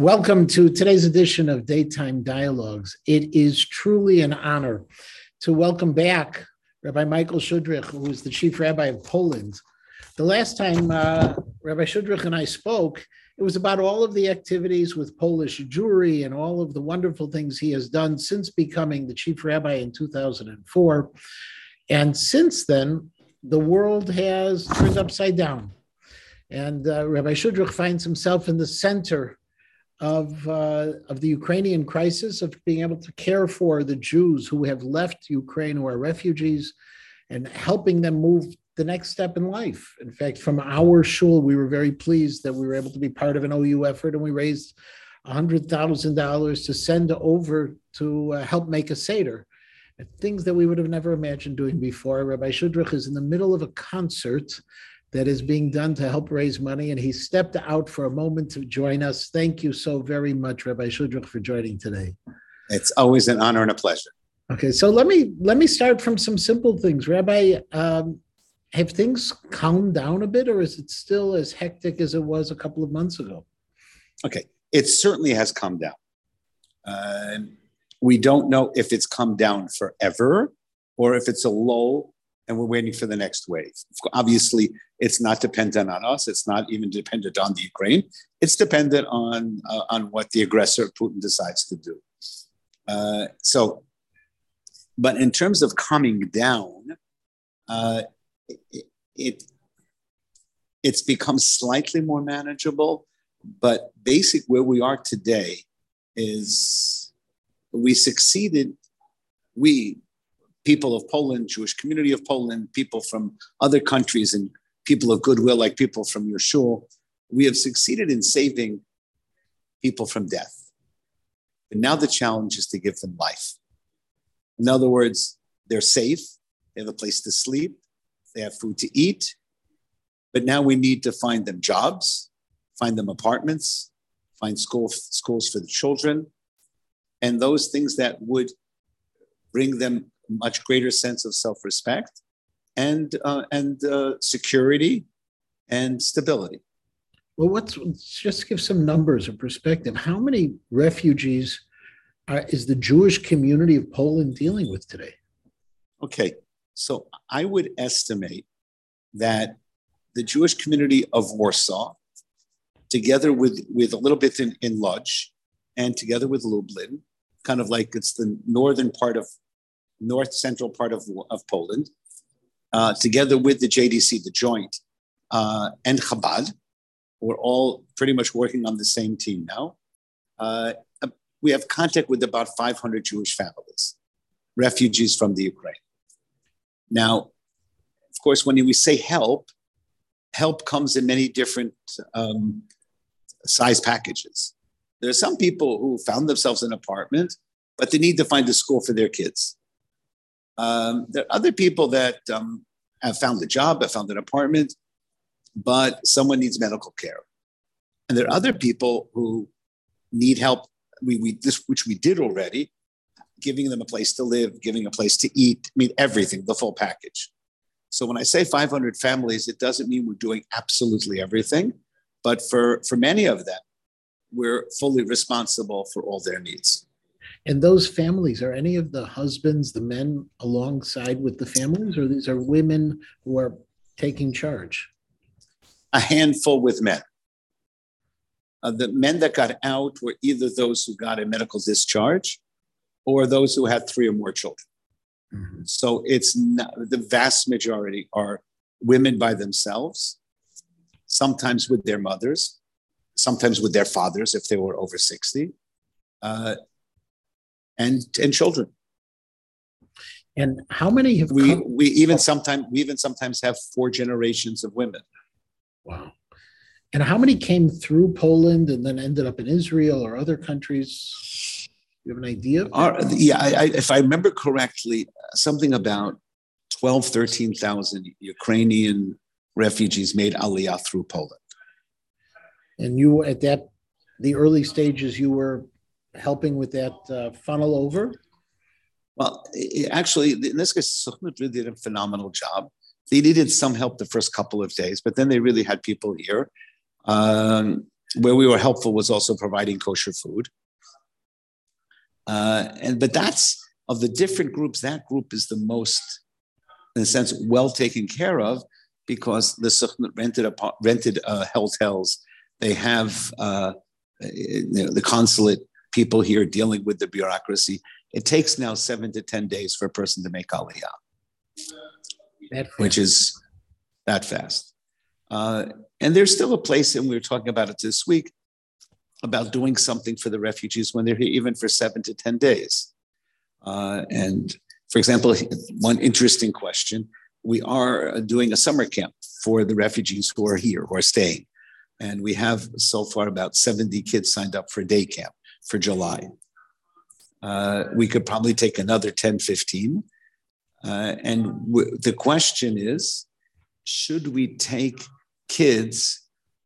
Welcome to today's edition of Daytime Dialogues. It is truly an honor to welcome back Rabbi Michael Schudrich, who is the chief rabbi of Poland. The last time uh, Rabbi Schudrich and I spoke, it was about all of the activities with Polish Jewry and all of the wonderful things he has done since becoming the chief rabbi in 2004. And since then, the world has turned upside down. And uh, Rabbi Schudrich finds himself in the center of, uh, of the Ukrainian crisis, of being able to care for the Jews who have left Ukraine, who are refugees, and helping them move the next step in life. In fact, from our shul, we were very pleased that we were able to be part of an OU effort, and we raised $100,000 to send over to uh, help make a Seder. Things that we would have never imagined doing before. Rabbi Schudrich is in the middle of a concert that is being done to help raise money. And he stepped out for a moment to join us. Thank you so very much, Rabbi Schudrich, for joining today. It's always an honor and a pleasure. Okay, so let me let me start from some simple things, Rabbi. Um, have things calmed down a bit, or is it still as hectic as it was a couple of months ago? Okay, it certainly has come down. Uh, we don't know if it's come down forever or if it's a lull and we're waiting for the next wave. Obviously, it's not dependent on us. It's not even dependent on the Ukraine. It's dependent on uh, on what the aggressor Putin decides to do. Uh, so, but in terms of coming down, uh, it, it it's become slightly more manageable. But basic where we are today is we succeeded. We people of Poland, Jewish community of Poland, people from other countries, and people of goodwill, like people from your shul, we have succeeded in saving people from death. But now the challenge is to give them life. In other words, they're safe, they have a place to sleep, they have food to eat. But now we need to find them jobs, find them apartments, find school, schools for the children, and those things that would bring them much greater sense of self-respect and uh, and uh, security and stability. Well, what's just give some numbers of perspective? How many refugees are, is the Jewish community of Poland dealing with today? Okay, so I would estimate that the Jewish community of Warsaw, together with with a little bit in, in Lodz, and together with Lublin, kind of like it's the northern part of north central part of, of Poland, uh, together with the JDC, the joint, uh, and Chabad. We're all pretty much working on the same team now. Uh, we have contact with about 500 Jewish families, refugees from the Ukraine. Now, of course, when we say help, help comes in many different um, size packages. There are some people who found themselves an apartment, but they need to find a school for their kids. Um, there are other people that um, have found a job, have found an apartment, but someone needs medical care. And there are other people who need help. We, we this which we did already, giving them a place to live, giving a place to eat. I mean everything, the full package. So when I say 500 families, it doesn't mean we're doing absolutely everything, but for for many of them, we're fully responsible for all their needs. And those families, are any of the husbands, the men alongside with the families, or these are women who are taking charge? A handful with men. Uh, the men that got out were either those who got a medical discharge or those who had three or more children. Mm-hmm. So it's not, the vast majority are women by themselves, sometimes with their mothers, sometimes with their fathers if they were over 60. Uh, and and children. And how many have we come- we even sometimes we even sometimes have four generations of women. Wow. And how many came through Poland and then ended up in Israel or other countries? You have an idea? Our, yeah, I, I, if I remember correctly, something about 12, 13,000 Ukrainian refugees made Aliyah through Poland. And you, at that, the early stages, you were helping with that uh, funnel over? Well, actually, in this case, Sukhnut really did a phenomenal job. They needed some help the first couple of days, but then they really had people here. Um, where we were helpful was also providing kosher food. Uh, and but that's of the different groups, that group is the most, in a sense, well taken care of because the Sukhnut rented rented uh, hotels. They have uh, you know, the consulate people here dealing with the bureaucracy. It takes now seven to ten days for a person to make aliyah, which is that fast. Uh, and there's still a place, and we were talking about it this week, about doing something for the refugees when they're here, even for seven to 10 days. Uh, and for example, one interesting question we are doing a summer camp for the refugees who are here, who are staying. And we have so far about 70 kids signed up for day camp for July. Uh, we could probably take another 10, 15. Uh, and w- the question is should we take kids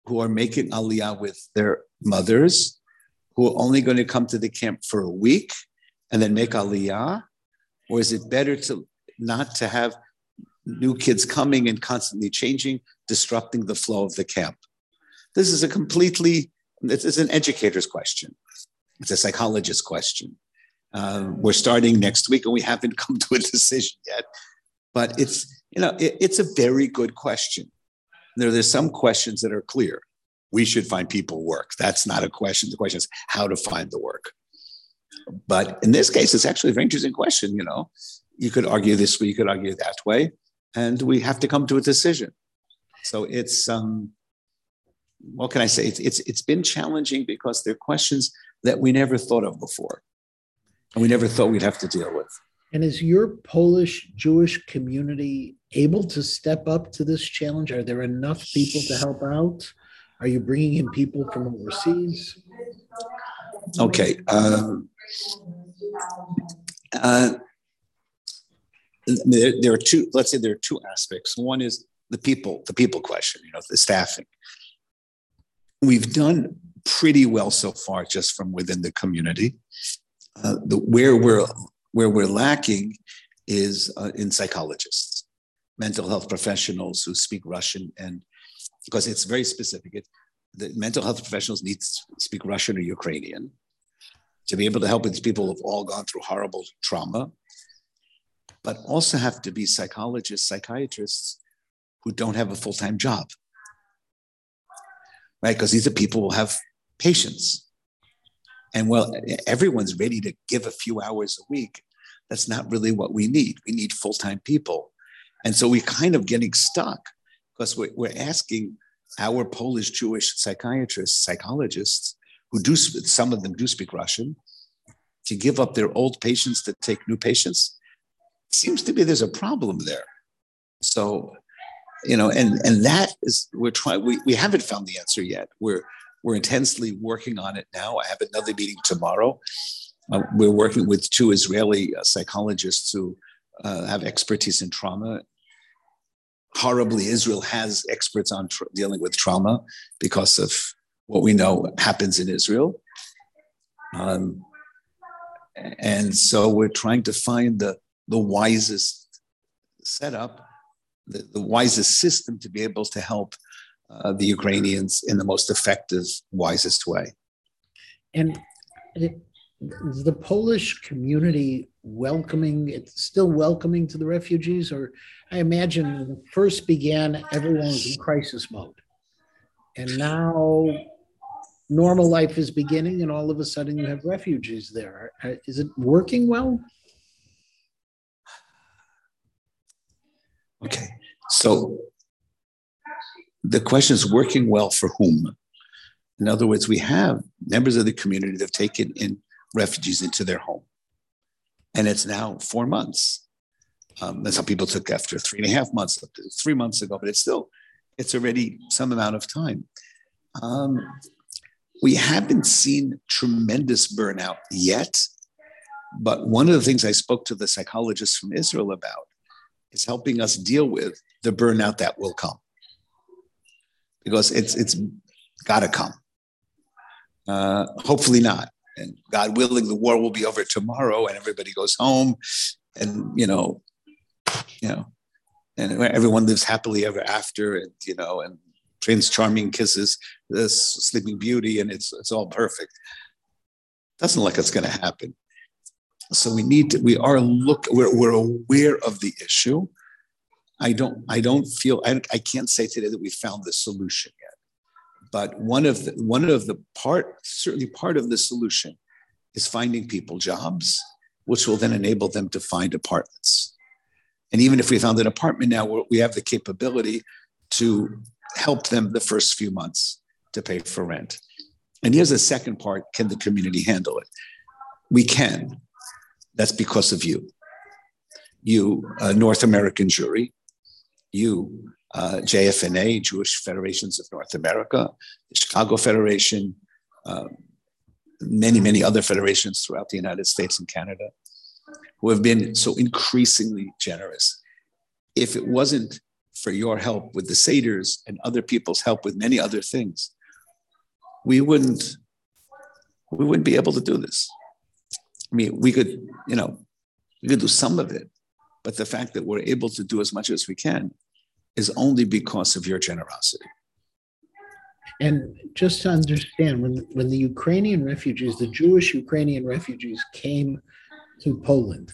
who are making aliyah with their mothers, who are only going to come to the camp for a week and then make aliyah? Or is it better to not to have new kids coming and constantly changing, disrupting the flow of the camp? This is a completely, this is an educator's question. It's a psychologist question. Uh, we're starting next week and we haven't come to a decision yet. But it's, you know, it, it's a very good question. There, there's some questions that are clear. We should find people work. That's not a question. The question is how to find the work. But in this case, it's actually a very interesting question. You know, you could argue this way, you could argue that way, and we have to come to a decision. So it's um, what can I say? It's it's it's been challenging because they're questions that we never thought of before, and we never thought we'd have to deal with. And is your Polish Jewish community able to step up to this challenge? Are there enough people to help out? Are you bringing in people from overseas? Okay. Um, uh, there, there, are two. Let's say there are two aspects. One is the people, the people question. You know, the staffing. We've done pretty well so far, just from within the community. Uh, the, where we're where we're lacking is uh, in psychologists, mental health professionals who speak Russian, and because it's very specific, it, the mental health professionals need to speak Russian or Ukrainian to be able to help these people who've all gone through horrible trauma, but also have to be psychologists, psychiatrists who don't have a full time job, right? Because these are people who have patience. and well, everyone's ready to give a few hours a week. That's not really what we need. We need full time people. And so we're kind of getting stuck because we're, we're asking our Polish Jewish psychiatrists, psychologists, who do, some of them do speak Russian, to give up their old patients to take new patients. Seems to be there's a problem there. So, you know, and and that is we're trying. We we haven't found the answer yet. We're we're intensely working on it now. I have another meeting tomorrow. Uh, we're working with two Israeli uh, psychologists who uh, have expertise in trauma. Horribly, Israel has experts on dealing with trauma because of what we know happens in Israel. Um, and so we're trying to find the, the wisest setup, the, the wisest system to be able to help uh, the Ukrainians in the most effective, wisest way. And is the Polish community welcoming, it's still welcoming to the refugees? Or I imagine when it first began, everyone was in crisis mode. And now normal life is beginning, and all of a sudden you have refugees there. Uh, it working well? Okay. So the question is working well for whom? In other words, we have members of the community that have taken in refugees into their home. And it's now four months. Um, that's people took after three and a half months, three months ago, but it's still, it's already some amount of time. Um, we haven't seen tremendous burnout yet, but one of the things I spoke to the psychologists from Israel about is helping us deal with the burnout that will come because it's it's got to come. Uh, hopefully not. And God willing, the war will be over tomorrow, and everybody goes home, and you know, you know, and everyone lives happily ever after, and you know, and Prince Charming kisses this Sleeping Beauty, and it's it's all perfect. Doesn't look like it's going to happen. So we need to. We are look. We're we're aware of the issue. I don't. I don't feel. I, I can't say today that we found the solution yet. But one of the one of the part certainly part of the solution is finding people jobs, which will then enable them to find apartments. And even if we found an apartment now, we have the capability to help them the first few months to pay for rent. And here's the second part can the community handle it? We can. That's because of you. You, uh, North American Jewry, you, uh, JFNA, Jewish Federations of North America, the Chicago Federation, um, many, many other federations throughout the United States and Canada who have been so increasingly generous. If it wasn't for your help with the Seders and other people's help with many other things, we wouldn't we wouldn't be able to do this. I mean, we could, you know, we could do some of it, but the fact that we're able to do as much as we can is only because of your generosity. And just to understand, when, when the Ukrainian refugees, the Jewish Ukrainian refugees came to Poland,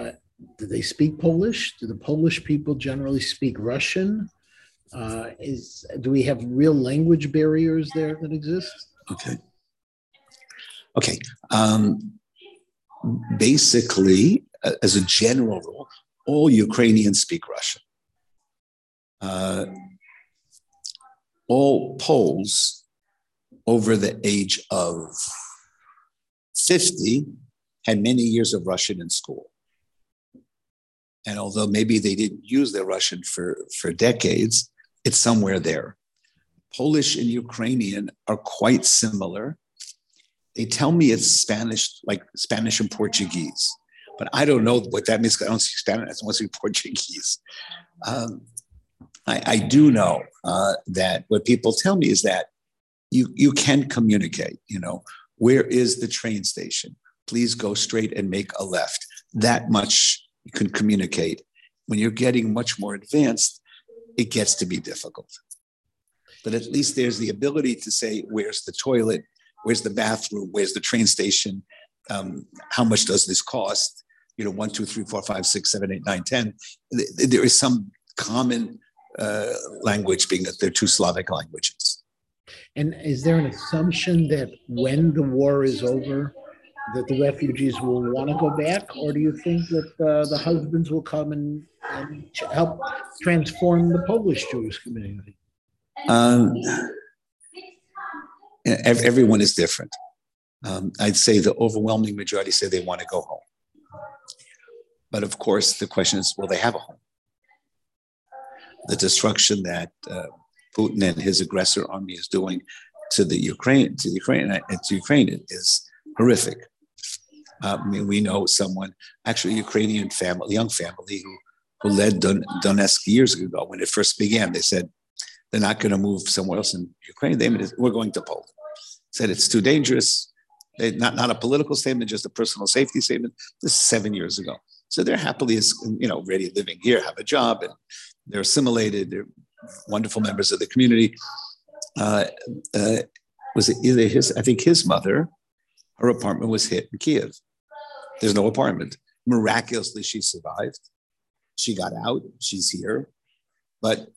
uh, do they speak Polish? Do the Polish people generally speak Russian? Uh, is do we have real language barriers there that exist? Okay. Okay. Um, basically, uh, as a general rule, all Ukrainians speak Russian. Uh, all Poles over the age of 50 had many years of Russian in school. And although maybe they didn't use their Russian for, for decades, it's somewhere there. Polish and Ukrainian are quite similar. They tell me it's Spanish, like Spanish and Portuguese, but I don't know what that means. I don't speak Spanish, I don't speak Portuguese. Um, I, I do know uh, that what people tell me is that you you can communicate. You know, where is the train station? Please go straight and make a left. That much you can communicate. When you're getting much more advanced, it gets to be difficult. But at least there's the ability to say, where's the toilet? Where's the bathroom? Where's the train station? Um, how much does this cost? You know, one, two, three, four, five, six, seven, eight, nine, ten. There is some common uh, language, being that they're two Slavic languages. And is there an assumption that when the war is over, that the refugees will want to go back, or do you think that uh, the husbands will come and, and help transform the Polish Jewish community? Um, everyone is different. Um, I'd say the overwhelming majority say they want to go home. But of course, the question is, will they have a home? the destruction that uh, Putin and his aggressor army is doing to the Ukraine to the Ukraine and to Ukraine is horrific. Uh, I mean, we know someone, actually, Ukrainian family, young family who who led Don, Donetsk years ago when it first began. They said they're not going to move somewhere else in Ukraine. They we're going to Poland. Said it's too dangerous. They, not not a political statement, just a personal safety statement. This is seven years ago. So they're happily, you know, already living here, have a job, and they're assimilated. They're wonderful members of the community. Uh, uh, was it either his? I think his mother. Her apartment was hit in Kiev. There's no apartment. Miraculously, she survived. She got out. She's here, but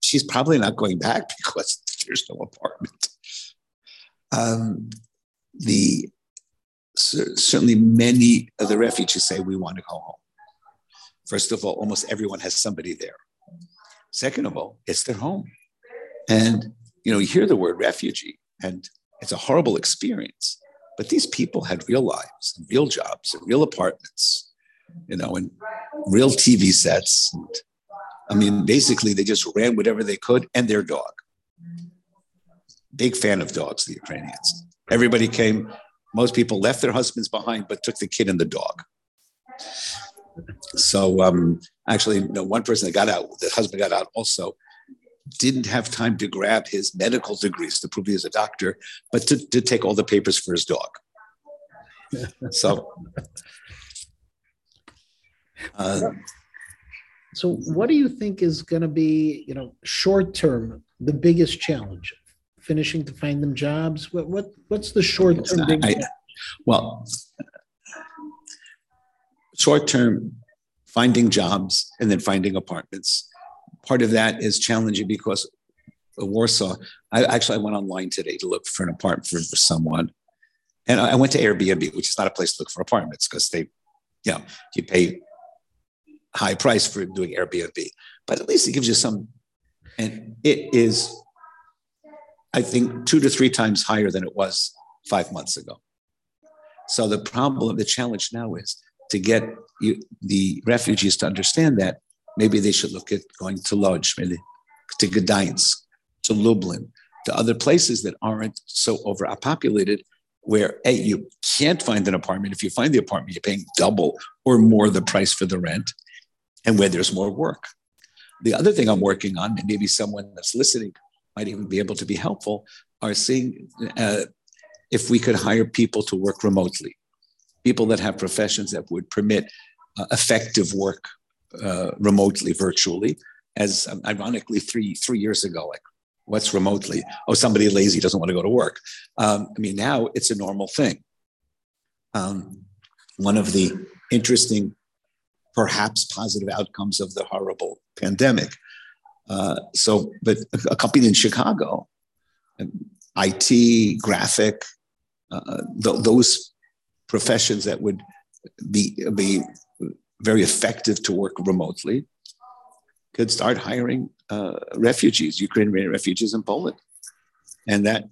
she's probably not going back because there's no apartment. Um, the certainly many of the refugees say we want to go home. First of all, almost everyone has somebody there. Second of all, it's their home. And, you know, you hear the word refugee, and it's a horrible experience. But these people had real lives and real jobs and real apartments, you know, and real TV sets. And, I mean, basically, they just ran whatever they could and their dog. Big fan of dogs, the Ukrainians. Everybody came, most people left their husbands behind, but took the kid and the dog. So um, actually, you know, one person that got out, the husband got out also, didn't have time to grab his medical degrees to prove he was a doctor, but to, to take all the papers for his dog. So, uh, So what do you think is going to be, you know, short term, the biggest challenge? Finishing to find them jobs? What, what, what's the short term? not- I- Well, short term, finding jobs and then finding apartments. Part of that is challenging because of Warsaw, I actually I went online today to look for an apartment for, for someone. And I I went to Airbnb, which is not a place to look for apartments because they, you know, you pay high price for doing Airbnb, but at least it gives you some, and it is, I think, two to three times higher than it was five months ago. So the problem, the challenge now is to get you, the refugees to understand that maybe they should look at going to Lodz, maybe to Gdańsk, to Lublin, to other places that aren't so overpopulated, where A, you can't find an apartment. If you find the apartment, you're paying double or more the price for the rent, and where there's more work. The other thing I'm working on, and maybe someone that's listening might even be able to be helpful, are seeing uh, if we could hire people to work remotely, people that have professions that would permit uh, effective work uh, remotely, virtually. As um, ironically, three three years ago, like what's remotely? Oh, somebody lazy doesn't want to go to work. Um, I mean, now it's a normal thing. Um, one of the interesting, perhaps positive outcomes of the horrible pandemic. Uh, so, but a, a company in Chicago, IT, graphic, uh, th- those professions that would be be very effective to work remotely could start hiring uh, refugees, Ukrainian refugees in Poland, and that,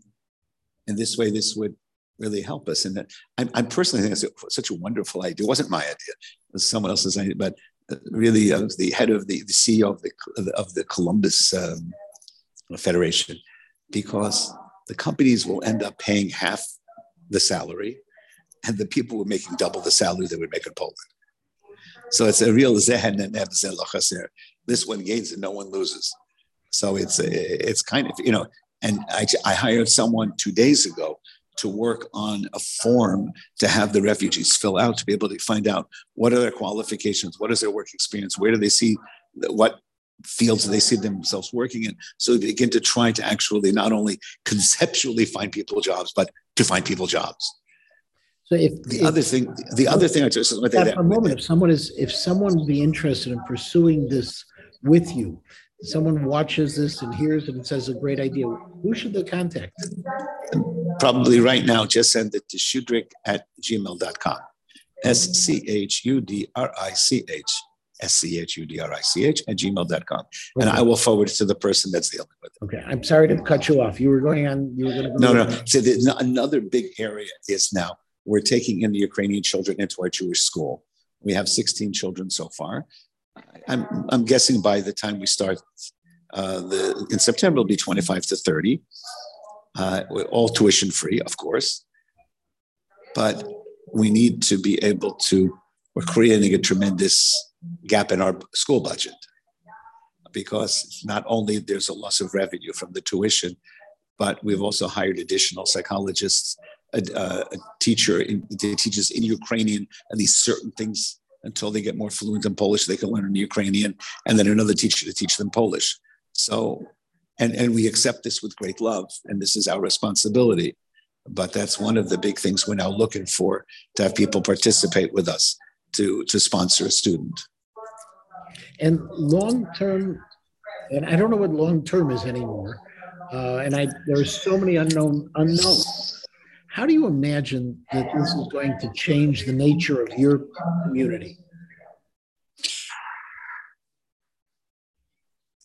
in this way, this would really help us. And that, I, I personally think it's such a wonderful idea. It wasn't my idea; it was someone else's idea, but really, was the head of the, the CEO of the of the Columbus um, Federation, because the companies will end up paying half the salary, and the people were making double the salary they would make in Poland. So it's a real zehen and eb zeh lo chaser. This one gains and no one loses. So it's it's kind of you know, and I, I hired someone two days ago to work on a form to have the refugees fill out to be able to find out what are their qualifications, what is their work experience, where do they see what fields do they see themselves working in, so they begin to try to actually not only conceptually find people jobs, but to find people jobs. So if. The if- other thing, the other thing I just For a moment, if someone is, if someone would be interested in pursuing this with you, someone watches this and hears it and says a great idea, who should they contact? probably right now, just send it to schudrich at gmail.com. S C H U D R I C H S C H U D R I C H at gmail.com. And I will forward it to the person that's dealing with it. Okay, I'm sorry to cut you off. You were going on, you were going to. go No, no. So the, another big area is now we're taking in the Ukrainian children into our Jewish school. We have 16 children so far. I'm, I'm guessing by the time we start uh, the in September, it'll be 25 to 30, uh, all tuition free, of course. But we need to be able to, we're creating a tremendous gap in our school budget because not only there's a loss of revenue from the tuition, but we've also hired additional psychologists, a, a, a teacher in, that teaches in Ukrainian and these certain things until they get more fluent in Polish, they can learn in Ukrainian, and then another teacher to teach them Polish. So, and, and we accept this with great love, and this is our responsibility. But that's one of the big things we're now looking for to have people participate with us to, to sponsor a student. And long-term, and I don't know what long-term is anymore. Uh, and I, there are so many unknown unknowns. How do you imagine that this is going to change the nature of your community?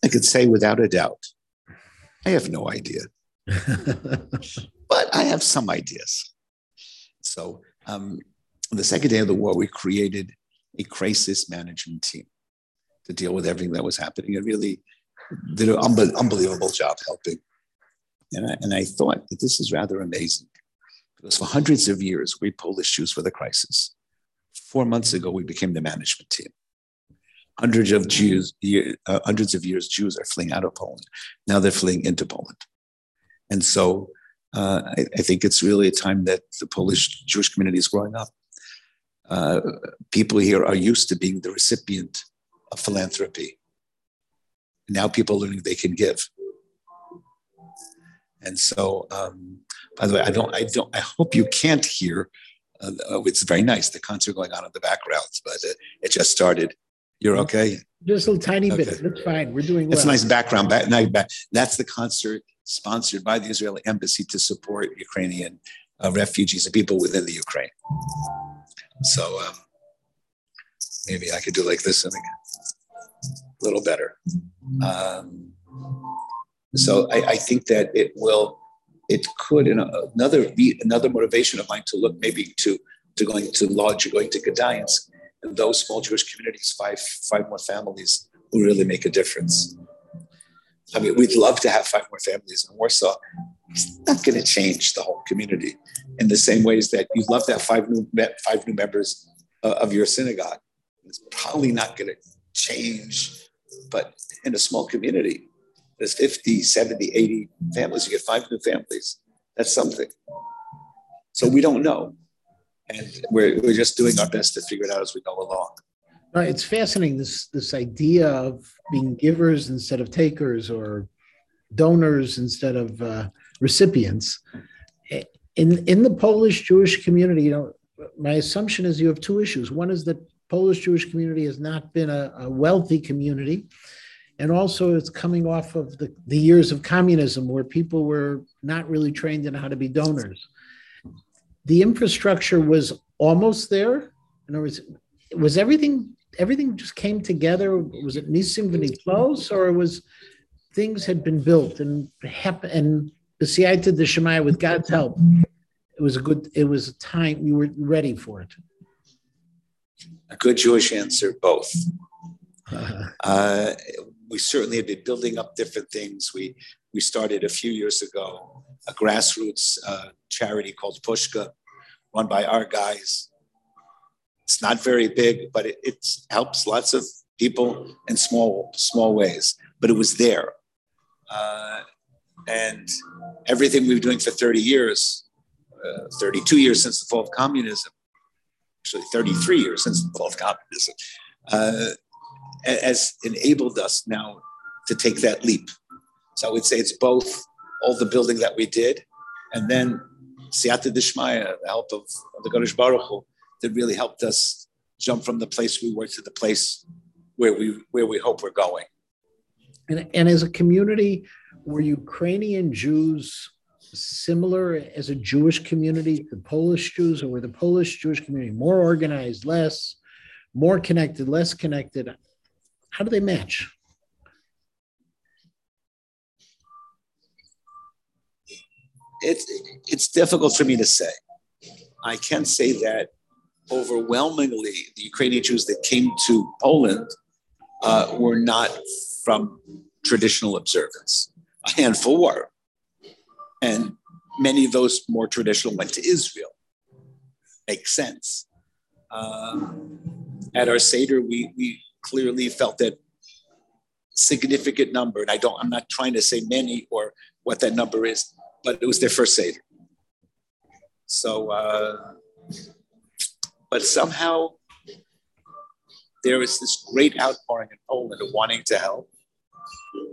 I could say without a doubt, I have no idea, but I have some ideas. So, um, the second day of the war, we created a crisis management team to deal with everything that was happening It really did an unbe- unbelievable job helping. And I, and I thought that this is rather amazing because for hundreds of years, we Polish Jews were the crisis. Four months ago, we became the management team. Hundreds of Jews, uh, hundreds of years, Jews are fleeing out of Poland. Now they're fleeing into Poland. And so uh, I, I think it's really a time that the Polish Jewish community is growing up. Uh, people here are used to being the recipient of philanthropy. Now people are learning they can give. And so, um, by the way, I don't, I don't, I hope you can't hear. Uh, oh, it's very nice. The concert going on in the background, but uh, it just started. You're okay. Just a little tiny bit. Okay. That's fine. We're doing well. It's a nice background. Back, now back. That's the concert sponsored by the Israeli embassy to support Ukrainian uh, refugees and people within the Ukraine. So um, maybe I could do like this and a little better. Um, so I, I think that it will, it could, another be another motivation of mine to look maybe to to going to larger, going to Gdańsk, and those small Jewish communities, five five more families who really make a difference. I mean, we'd love to have five more families in Warsaw. It's not going to change the whole community in the same ways that you'd love to have five new five new members uh, of your synagogue. It's probably not going to change, but in a small community, there's 50, 70, 80 families. You get five new families. That's something. So we don't know. And we're, we're just doing our best to figure it out as we go along. No, it's fascinating this this idea of being givers instead of takers or donors instead of uh, recipients. In in the Polish Jewish community, you know, my assumption is you have two issues. One is that Polish Jewish community has not been a, a wealthy community, and also it's coming off of the, the years of communism where people were not really trained in how to be donors. The infrastructure was almost there. In other words, was everything everything just came together? Was it Nisim close, or was things had been built and happened and the Siyata Dishmaya with God's help? It was a good. It was a time we were ready for it. A good Jewish answer, both. Uh, we certainly had been building up different things. We we started a few years ago a grassroots uh, charity called Pushka, run by our guys. It's not very big, but it, it helps lots of people in small small ways. But it was there, uh, and everything we've been doing for 30 years, uh, 32 years since the fall of communism, actually 33 years since the fall of communism, uh, has enabled us now to take that leap. So I would say it's both all the building that we did, and then Siyata Dishmaya, the help of, the Kadosh Baruch Hu, that really helped us jump from the place we were to the place where we where we hope we're going. And, and as a community, were Ukrainian Jews similar as a Jewish community to Polish Jews, or were the Polish Jewish community more organized, less, more connected, less connected? How do they match? It's it's difficult for me to say. I can say that overwhelmingly the Ukrainian Jews that came to Poland uh, were not from traditional observance. A handful were. And many of those more traditional went to Israel. Makes sense. Um, at our Seder, we, we clearly felt that significant number, and I don't, I'm not trying to say many or what that number is, but it was their first Seder. So, uh, but somehow there was this great outpouring in Poland of wanting to help.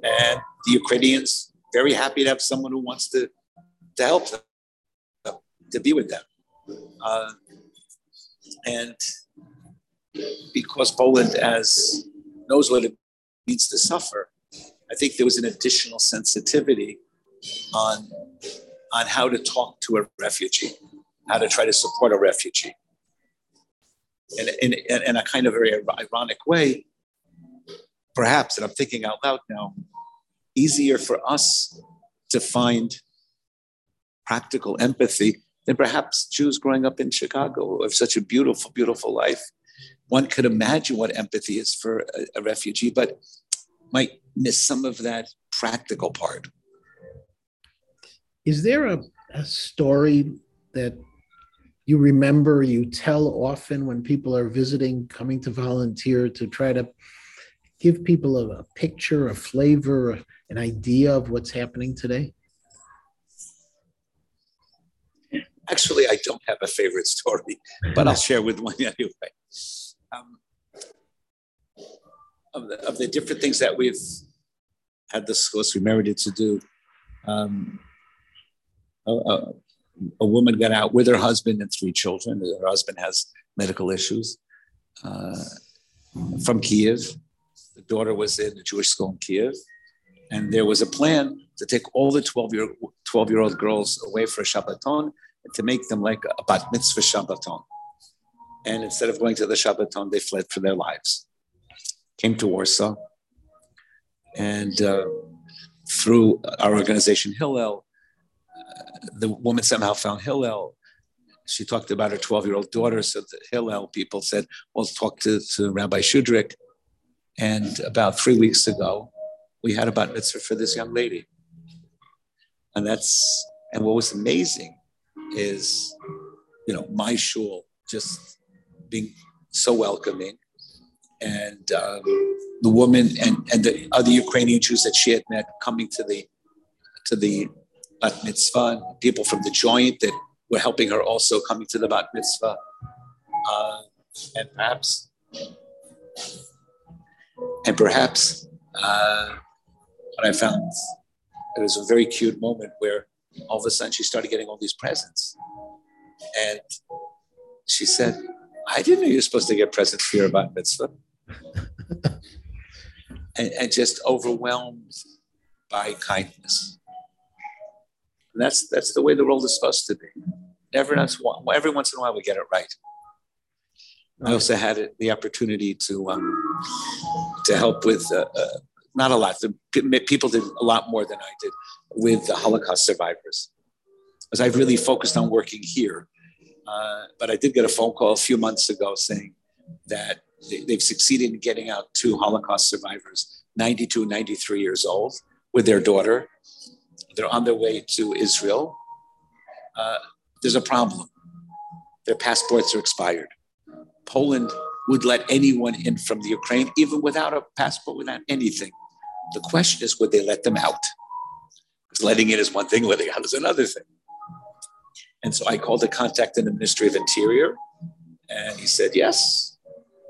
And the Ukrainians very happy to have someone who wants to, to help them, to be with them. Uh, and because Poland as knows what it means to suffer, I think there was an additional sensitivity on, on how to talk to a refugee, how to try to support a refugee. And in, in, in a kind of very ironic way, perhaps, and I'm thinking out loud now, easier for us to find practical empathy than perhaps Jews growing up in Chicago who have such a beautiful, beautiful life. One could imagine what empathy is for a, a refugee, but might miss some of that practical part. Is there a, a story that you remember, you tell often when people are visiting, coming to volunteer to try to give people a, a picture, a flavor, an idea of what's happening today? Actually, I don't have a favorite story, but I'll share with one anyway. Um, of the, of the different things that we've had discussed, we merited to do. Um, a, a, a woman got out with her husband and three children. Her husband has medical issues uh, from Kiev. The daughter was in a Jewish school in Kiev. And there was a plan to take all the 12 year, 12 year old girls away for a Shabbaton and to make them like a bat mitzvah Shabbaton. And instead of going to the Shabbaton, they fled for their lives. Came to Warsaw. And uh, through our organization, Hillel, uh, the woman somehow found Hillel. She talked about her 12 year old daughter. So the Hillel people said, well, talk to, to Rabbi Schudrich. And about three weeks ago, we had a bat mitzvah for this young lady. And that's, and what was amazing is, you know, my shul just being so welcoming. And um, the woman and, and the other Ukrainian Jews that she had met coming to the, to the bat mitzvah, people from the joint that were helping her also coming to the bat mitzvah. Uh, and perhaps, and perhaps uh, what I found it was a very cute moment where all of a sudden she started getting all these presents. And she said, I didn't know you were supposed to get presents for your bat mitzvah. and, and just overwhelmed by kindness. And that's that's the way the world is supposed to be. Every once, every once in a while, we get it right. I also had the opportunity to um, to help with uh, uh, not a lot. The people did a lot more than I did with the Holocaust survivors, because I've really focused on working here. Uh, but I did get a phone call a few months ago saying that they, have succeeded in getting out two Holocaust survivors, 92 and 93 years old, with their daughter. They're on their way to Israel. Uh, there's a problem. Their passports are expired. Poland would let anyone in from the Ukraine, even without a passport, without anything. The question is, would they let them out? Because letting in is one thing, letting out is another thing. And so I called the contact in the Ministry of Interior, and he said, yes,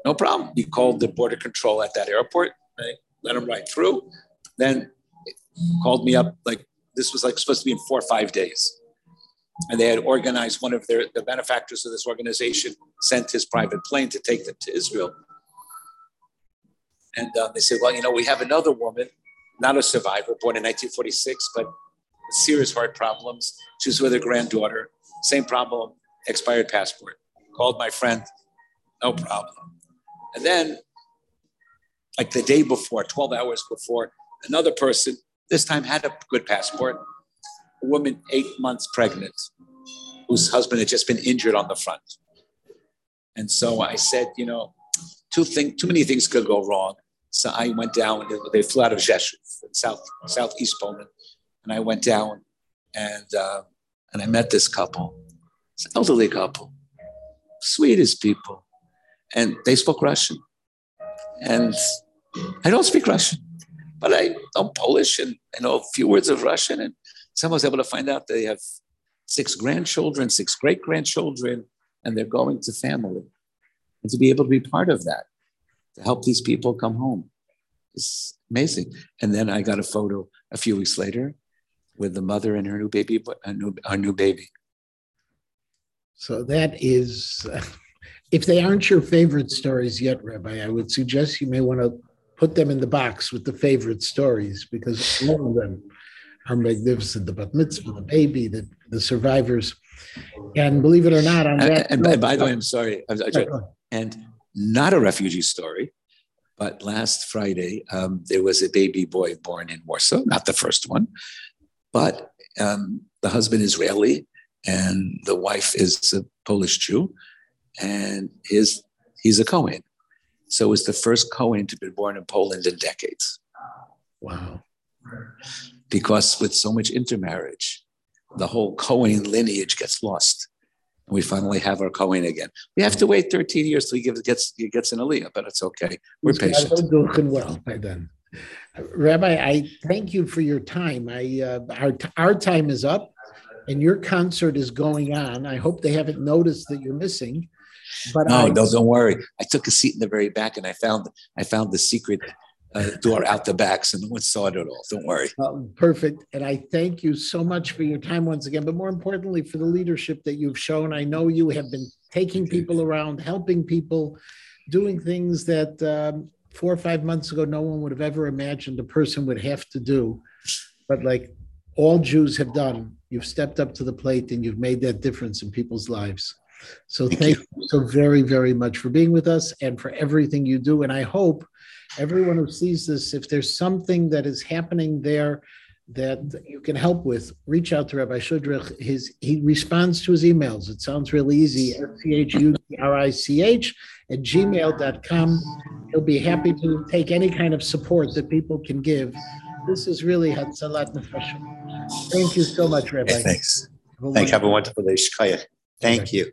no problem. He called the border control at that airport, right? let him right through. Then called me up, like this was like supposed to be in four or five days. And they had organized one of their the benefactors of this organization sent his private plane to take them to Israel. And um, they said, well, you know, we have another woman, not a survivor, born in 1946, but serious heart problems. She was with her granddaughter, same problem, expired passport. Called my friend, no problem. And then, like the day before, 12 hours before, another person, this time had a good passport, a woman eight months pregnant, whose husband had just been injured on the front. And so I said, you know, two thing, too many things could go wrong. So I went down. They flew out of Rzeszów, south southeast Poland, and I went down and uh, and I met this couple. An elderly couple, sweetest people, and they spoke Russian, and I don't speak Russian, but I know Polish and I know a few words of Russian, and someone was able to find out they have six grandchildren, six great grandchildren, and they're going to family, and to be able to be part of that to help these people come home. It's amazing. And then I got a photo a few weeks later with the mother and her new baby, a new, our new baby. So that is, if they aren't your favorite stories yet, Rabbi, I would suggest you may want to put them in the box with the favorite stories because all of them are magnificent. The bat mitzvah, the baby, the, the survivors. And believe it or not, on that. And, and by the way, I'm sorry. I'm, I'm and not a refugee story, but last Friday, um, there was a baby boy born in Warsaw, not the first one, but um, the husband is Israeli and the wife is a Polish Jew, and his he's a Cohen. So it was the first Cohen to be born in Poland in decades. Wow. Because with so much intermarriage, the whole Cohen lineage gets lost we finally have our Cohen again. We have to wait 13 years till he gets gets, he gets an Aliyah, but it's okay. We're patient. Doing well by then. Rabbi, I thank you for your time. I uh, our our time is up, and your concert is going on. I hope they haven't noticed that you're missing. But No, I, no, don't worry. I took a seat in the very back and I found, I found the secret uh, door out the back, so no one saw it at all. Don't worry. Well, Perfect. And I thank you so much for your time once again, but more importantly, for the leadership that you've shown. I know you have been taking people around, helping people, doing things that um, four or five months ago, no one would have ever imagined a person would have to do. But like all Jews have done, you've stepped up to the plate and you've made that difference in people's lives. So Thank thank you so very, very much for being with us and for everything you do. And I hope everyone who sees this, if there's something that is happening there that you can help with, reach out to Rabbi Schudrich. His, he responds to his emails. It sounds really easy, S-C-H-U-D-R-I-C-H at gmail.com. He'll be happy to take any kind of support that people can give. This is really Hatzalat Nefashim. Thank you so much, Rabbi. Thanks. Have a Thank you. Have a wonderful- day. Thank you.